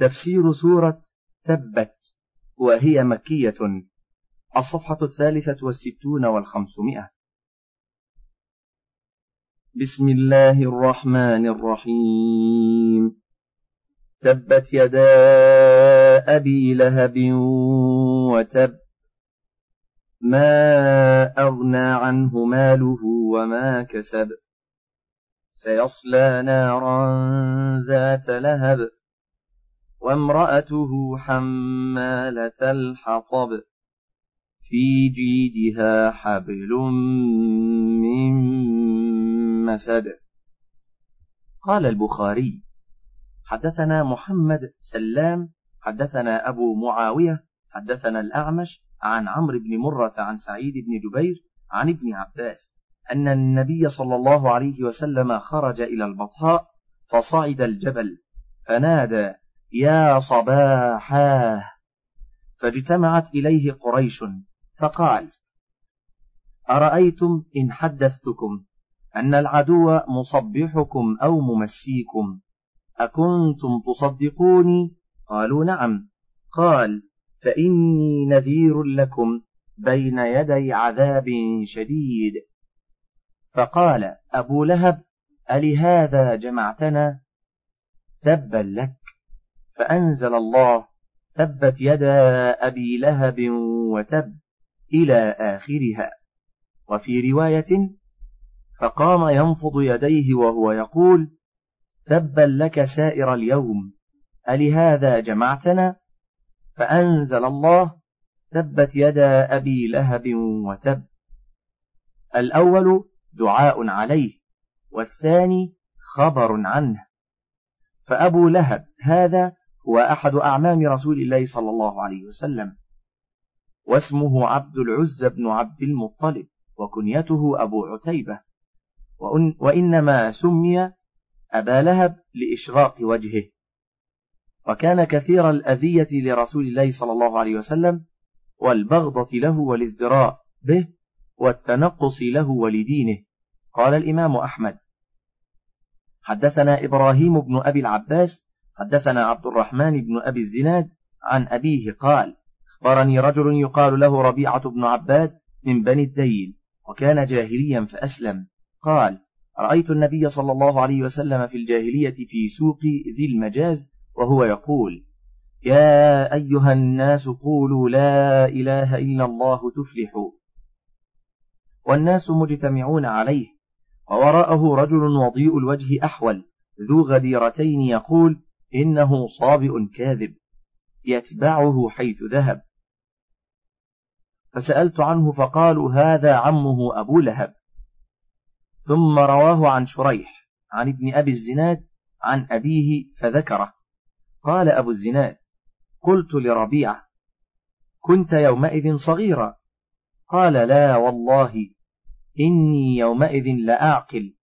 تفسير سورة تبت وهي مكية الصفحة الثالثة والستون والخمسمائة. بسم الله الرحمن الرحيم. تبت يدا أبي لهب وتب ما أغنى عنه ماله وما كسب. سيصلى نارا ذات لهب. وامرأته حمالة الحطب في جيدها حبل من مسد. قال البخاري حدثنا محمد سلام حدثنا أبو معاوية حدثنا الأعمش عن عمرو بن مرة عن سعيد بن جبير عن ابن عباس أن النبي صلى الله عليه وسلم خرج إلى البطحاء فصعد الجبل فنادى يا صباحاه فاجتمعت إليه قريش فقال أرأيتم إن حدثتكم أن العدو مصبحكم أو ممسيكم؟ أكنتم تصدقوني؟ قالوا نعم. قال فإني نذير لكم بين يدي عذاب شديد. فقال أبو لهب ألهذا جمعتنا؟ تبا لك. فأنزل الله تبت يدا أبي لهب وتب إلى آخرها. وفي رواية فقام ينفض يديه وهو يقول تبا لك سائر اليوم ألهذا جمعتنا؟ فأنزل الله تبت يدا أبي لهب وتب. الأول دعاء عليه والثاني خبر عنه. فأبو لهب هذا هو أحد أعمام رسول الله صلى الله عليه وسلم واسمه عبد العز بن عبد المطلب وكنيته أبو عتيبة وإنما سمي أبا لهب لإشراق وجهه. وكان كثير الأذية لرسول الله صلى الله عليه وسلم والبغضة له والازدراء به والتنقص له ولدينه. قال الإمام أحمد حدثنا إبراهيم بن أبي العباس حدثنا عبد الرحمن بن أبي الزناد عن أبيه قال أخبرني رجل يقال له ربيعة بن عباد من بني الديل وكان جاهليا فأسلم. قال رأيت النبي صلى الله عليه وسلم في الجاهلية في سوق ذي المجاز وهو يقول يا أيها الناس قولوا لا إله إلا الله تفلحوا. والناس مجتمعون عليه ووراءه رجل وضيء الوجه أحول ذو غديرتين يقول إنه صابئ كاذب يتبعه حيث ذهب. فسألت عنه فقالوا هذا عمه أبو لهب. ثم رواه عن شريح عن ابن أبي الزناد عن أبيه فذكره. قال أبو الزناد قلت لربيعة كنت يومئذ صغيرا. قال لا والله إني يومئذ لأعقل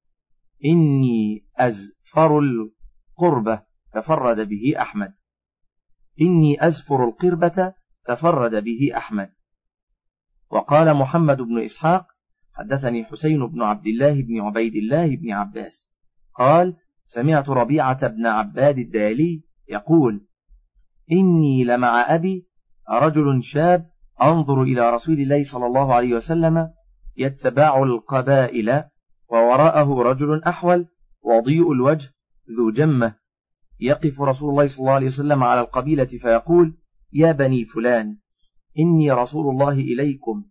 إني أزفر القربة. تفرد به أحمد. إني أزفر القربة تفرد به أحمد. وقال محمد بن إسحاق حدثني حسين بن عبد الله بن عبيد الله بن عباس. قال سمعت ربيعة بن عباد الدالي يقول إني لمع أبي رجل شاب أنظر إلى رسول الله صلى الله عليه وسلم يتبع القبائل ووراءه رجل أحول وضيء الوجه ذو جمة. يقف رسول الله صلى الله عليه وسلم على القبيلة فيقول يا بني فلان إني رسول الله إليكم.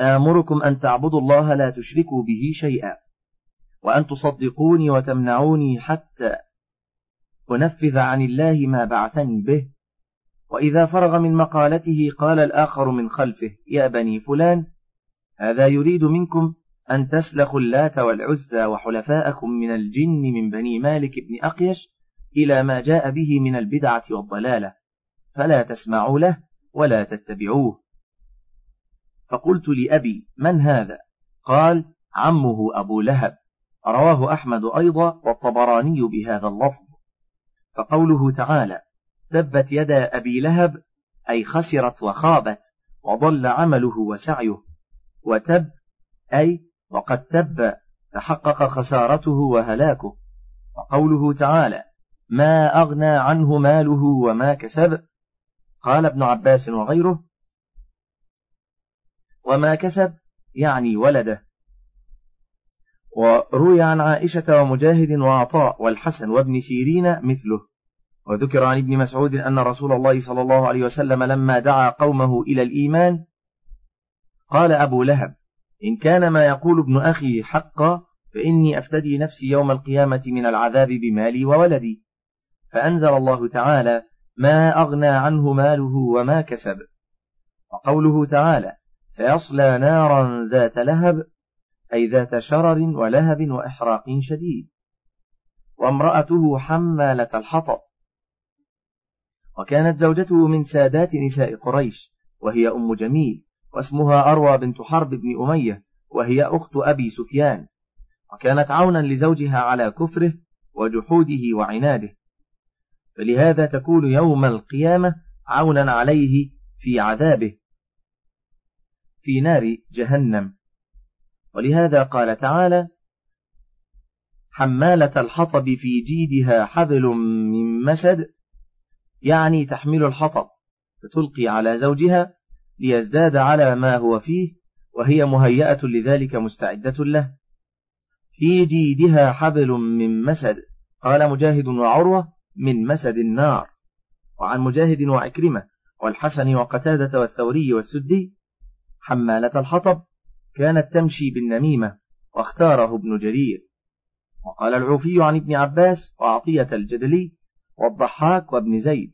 آمركم أن تعبدوا الله لا تشركوا به شيئا وأن تصدقوني وتمنعوني حتى أنفذ عن الله ما بعثني به. وإذا فرغ من مقالته قال الآخر من خلفه يا بني فلان هذا يريد منكم أن تسلخوا اللات والعزى وحلفاءكم من الجن من بني مالك بن أقيش إلى ما جاء به من البدعة والضلالة. فلا تسمعوا له ولا تتبعوه. فقلت لأبي من هذا؟ قال عمه أبو لهب. رواه أحمد أيضا والطبراني بهذا اللفظ. فقوله تعالى تبت يدا أبي لهب أي خسرت وخابت وضل عمله وسعيه. وتب أي وقد تب تحقق خسارته وهلاكه. وقوله تعالى ما أغنى عنه ماله وما كسب قال ابن عباس وغيره وما كسب يعني ولده وروي عن عائشة ومجاهد وعطاء والحسن وابن سيرين مثله. وذكر عن ابن مسعود أن رسول الله صلى الله عليه وسلم لما دعا قومه إلى الإيمان قال أبو لهب إن كان ما يقول ابن أخي حقا فإني أفتدي نفسي يوم القيامة من العذاب بمالي وولدي. فأنزل الله تعالى ما أغنى عنه ماله وما كسب. وقوله تعالى سيصلى نارا ذات لهب أي ذات شرر ولهب وإحراق شديد. وامرأته حمالة الحطب. وكانت زوجته من سادات نساء قريش وهي أم جميل. واسمها أروى بنت حرب بن أمية وهي أخت أبي سفيان. وكانت عونا لزوجها على كفره وجحوده وعناده. فلهذا تكون يوم القيامة عونا عليه في عذابه في نار جهنم. ولهذا قال تعالى حمالة الحطب في جيدها حبل من مسد يعني تحمل الحطب فتلقي على زوجها ليزداد على ما هو فيه وهي مهيئة لذلك مستعدة له. في جيدها حبل من مسد قال مجاهد وعروة من مسد النار. وعن مجاهد وعكرمة والحسن وقتادة والثوري والسدي حمالة الحطب كانت تمشي بالنميمة واختاره ابن جرير. وقال العوفي عن ابن عباس وعطية الجدلي والضحاك وابن زيد.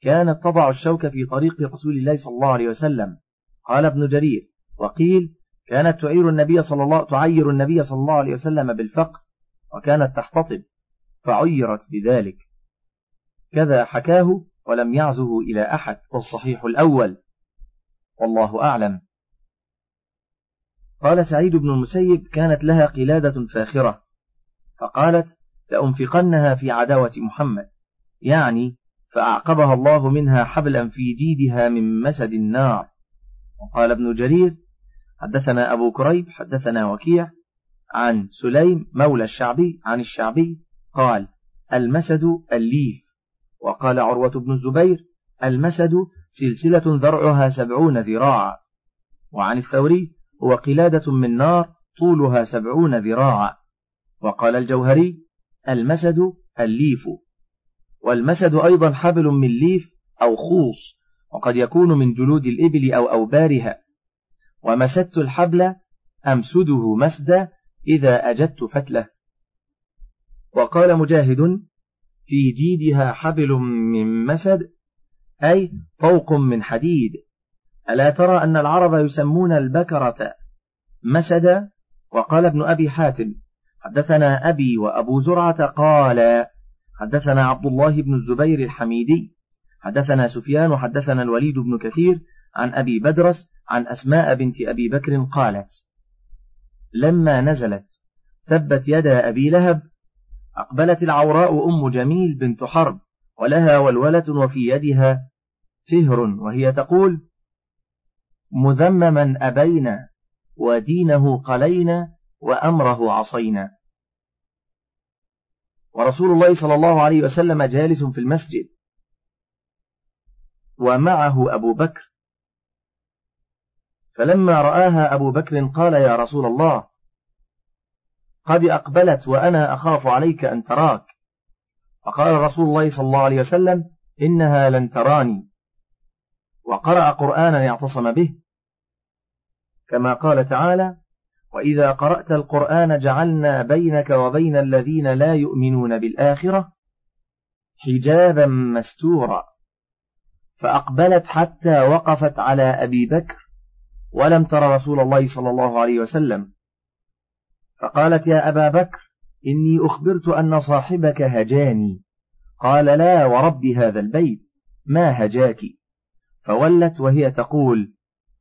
كانت تضع الشوك في طريق رسول الله صلى الله عليه وسلم. قال ابن جرير وقيل كانت تعير النبي صلى الله تعير النبي صلى الله عليه وسلم بالفقر وكانت تحتطب فعيرت بذلك. كذا حكاه ولم يعزه إلى أحد والصحيح الأول. والله أعلم. قال سعيد بن المسيب كانت لها قلادة فاخرة. فقالت لأنفقنها في عداوة محمد. يعني فأعقبها الله منها حبلا في جيدها من مسد النار. وقال ابن جرير حدثنا أبو كريب حدثنا وكيع عن سليم مولى الشعبي عن الشعبي قال المسد الليف. وقال عروة بن الزبير المسد سلسلة ذرعها سبعون ذراعا. وعن الثوري هو قلادة من نار طولها سبعون ذراعا. وقال الجوهري المسد الليف. والمسد أيضا حبل من ليف أو خوص وقد يكون من جلود الإبل أو أوبارها. ومسدت الحبل أمسده مسدا إذا أجدت فتلة. وقال مجاهد في جيدها حبل من مسد أي فوق من حديد. ألا ترى أن العرب يسمون البكرة مسدا؟ وقال ابن أبي حاتم حدثنا أبي وأبو زرعة قال حدثنا عبد الله بن الزبير الحميدي حدثنا سفيان وحدثنا الوليد بن كثير عن أبي بدرس عن أسماء بنت أبي بكر قالت لما نزلت تبت يدا أبي لهب أقبلت العوراء أم جميل بنت حرب ولها ولولة وفي يدها فهر وهي تقول مذمما أبينا ودينه قلينا وأمره عصينا. ورسول الله صلى الله عليه وسلم جالس في المسجد. ومعه أبو بكر. فلما رآها أبو بكر قال يا رسول الله قد أقبلت وأنا أخاف عليك أن تراك. فقال رسول الله صلى الله عليه وسلم إنها لن تراني. وقرأ قرآنا يعتصم به. كما قال تعالى وإذا قرأت القرآن جعلنا بينك وبين الذين لا يؤمنون بالآخرة حجابا مستورا. فأقبلت حتى وقفت على أبي بكر ولم تر رسول الله صلى الله عليه وسلم. فقالت يا أبا بكر إني أخبرت أن صاحبك هجاني. قال لا ورب هذا البيت ما هجاك؟ فولت وهي تقول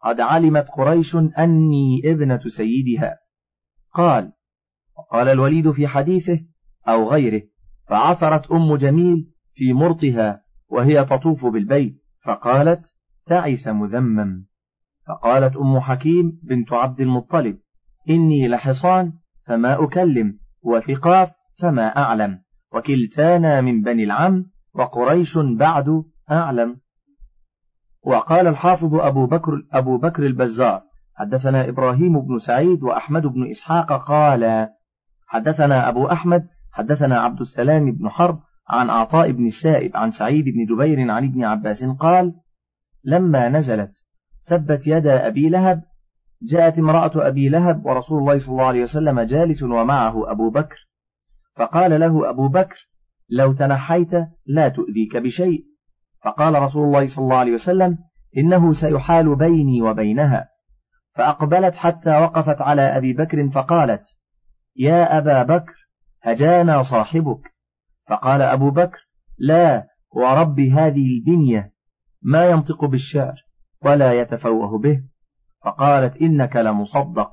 قد علمت قريش أني ابنة سيدها. قال وقال الوليد في حديثه أو غيره فعثرت أم جميل في مرطها وهي تطوف بالبيت فقالت تعس مذمم. فقالت أم حكيم بنت عبد المطلب إني لحصان فما أكلم وثقاف فما أعلم وكلتانا من بني العم وقريش بعد أعلم. وقال الحافظ أبو بكر, أبو بكر البزار حدثنا إبراهيم بن سعيد وأحمد بن إسحاق قال حدثنا أبو أحمد حدثنا عبد السلام بن حرب عن عطاء بن السائب عن سعيد بن جبير عن ابن عباس قال لما نزلت ثبت يد أبي لهب جاءت امرأة أبي لهب ورسول الله صلى الله عليه وسلم جالس ومعه أبو بكر فقال له أبو بكر لو تنحيت لا تؤذيك بشيء. فقال رسول الله صلى الله عليه وسلم إنه سيحال بيني وبينها. فأقبلت حتى وقفت على أبي بكر فقالت يا أبا بكر هجانا صاحبك. فقال أبو بكر لا ورب هذه البنية ما ينطق بالشعر ولا يتفوه به. فقالت إنك لمصدق.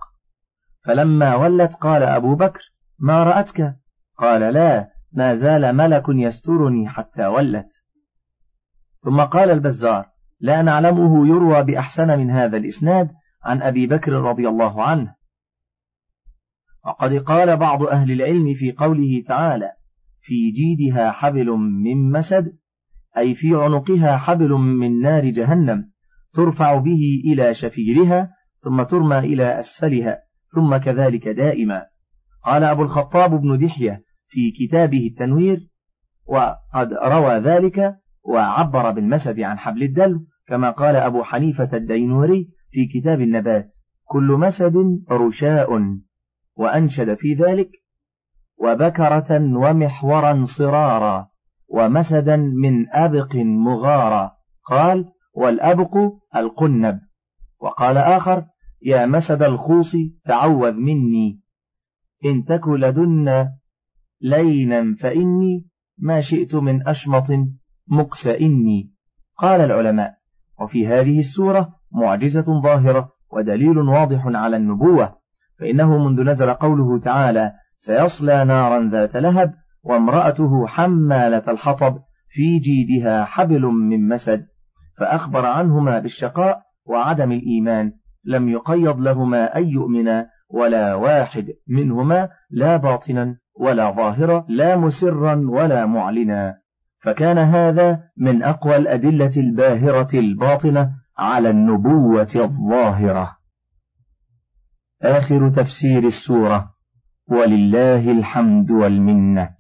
فلما ولت قال أبو بكر ما رأتك؟ قال لا ما زال ملك يسترني حتى ولت. ثم قال البزار لا نعلمه يروى بأحسن من هذا الإسناد عن أبي بكر رضي الله عنه. وقد قال بعض أهل العلم في قوله تعالى في جيدها حبل من مسد أي في عنقها حبل من نار جهنم ترفع به إلى شفيرها ثم ترمى إلى أسفلها ثم كذلك دائما. قال أبو الخطاب بن دحية في كتابه التنوير وقد روى ذلك وعبر بالمسد عن حبل الدلو كما قال أبو حنيفة الدينوري في كتاب النبات. كل مسد رشاء. وأنشد في ذلك وبكرة ومحورا صرارا ومسدا من أبق مغارا. قال والأبق القنب. وقال آخر يا مسد الخوص تعوذ مني. إن تك لدن لينا فإني ما شئت من أشمط مكس إني. قال العلماء وفي هذه السورة معجزة ظاهرة ودليل واضح على النبوة فإنه منذ نزل قوله تعالى سيصلى نارا ذات لهب وامرأته حمالة الحطب في جيدها حبل من مسد فأخبر عنهما بالشقاء وعدم الإيمان. لم يقيض لهما أن يؤمنا ولا واحد منهما لا باطنا ولا ظاهرا لا مسرا ولا معلنا. فكان هذا من أقوى الأدلة الباهرة الباطنة على النبوة الظاهرة. آخر تفسير السورة ولله الحمد والمنة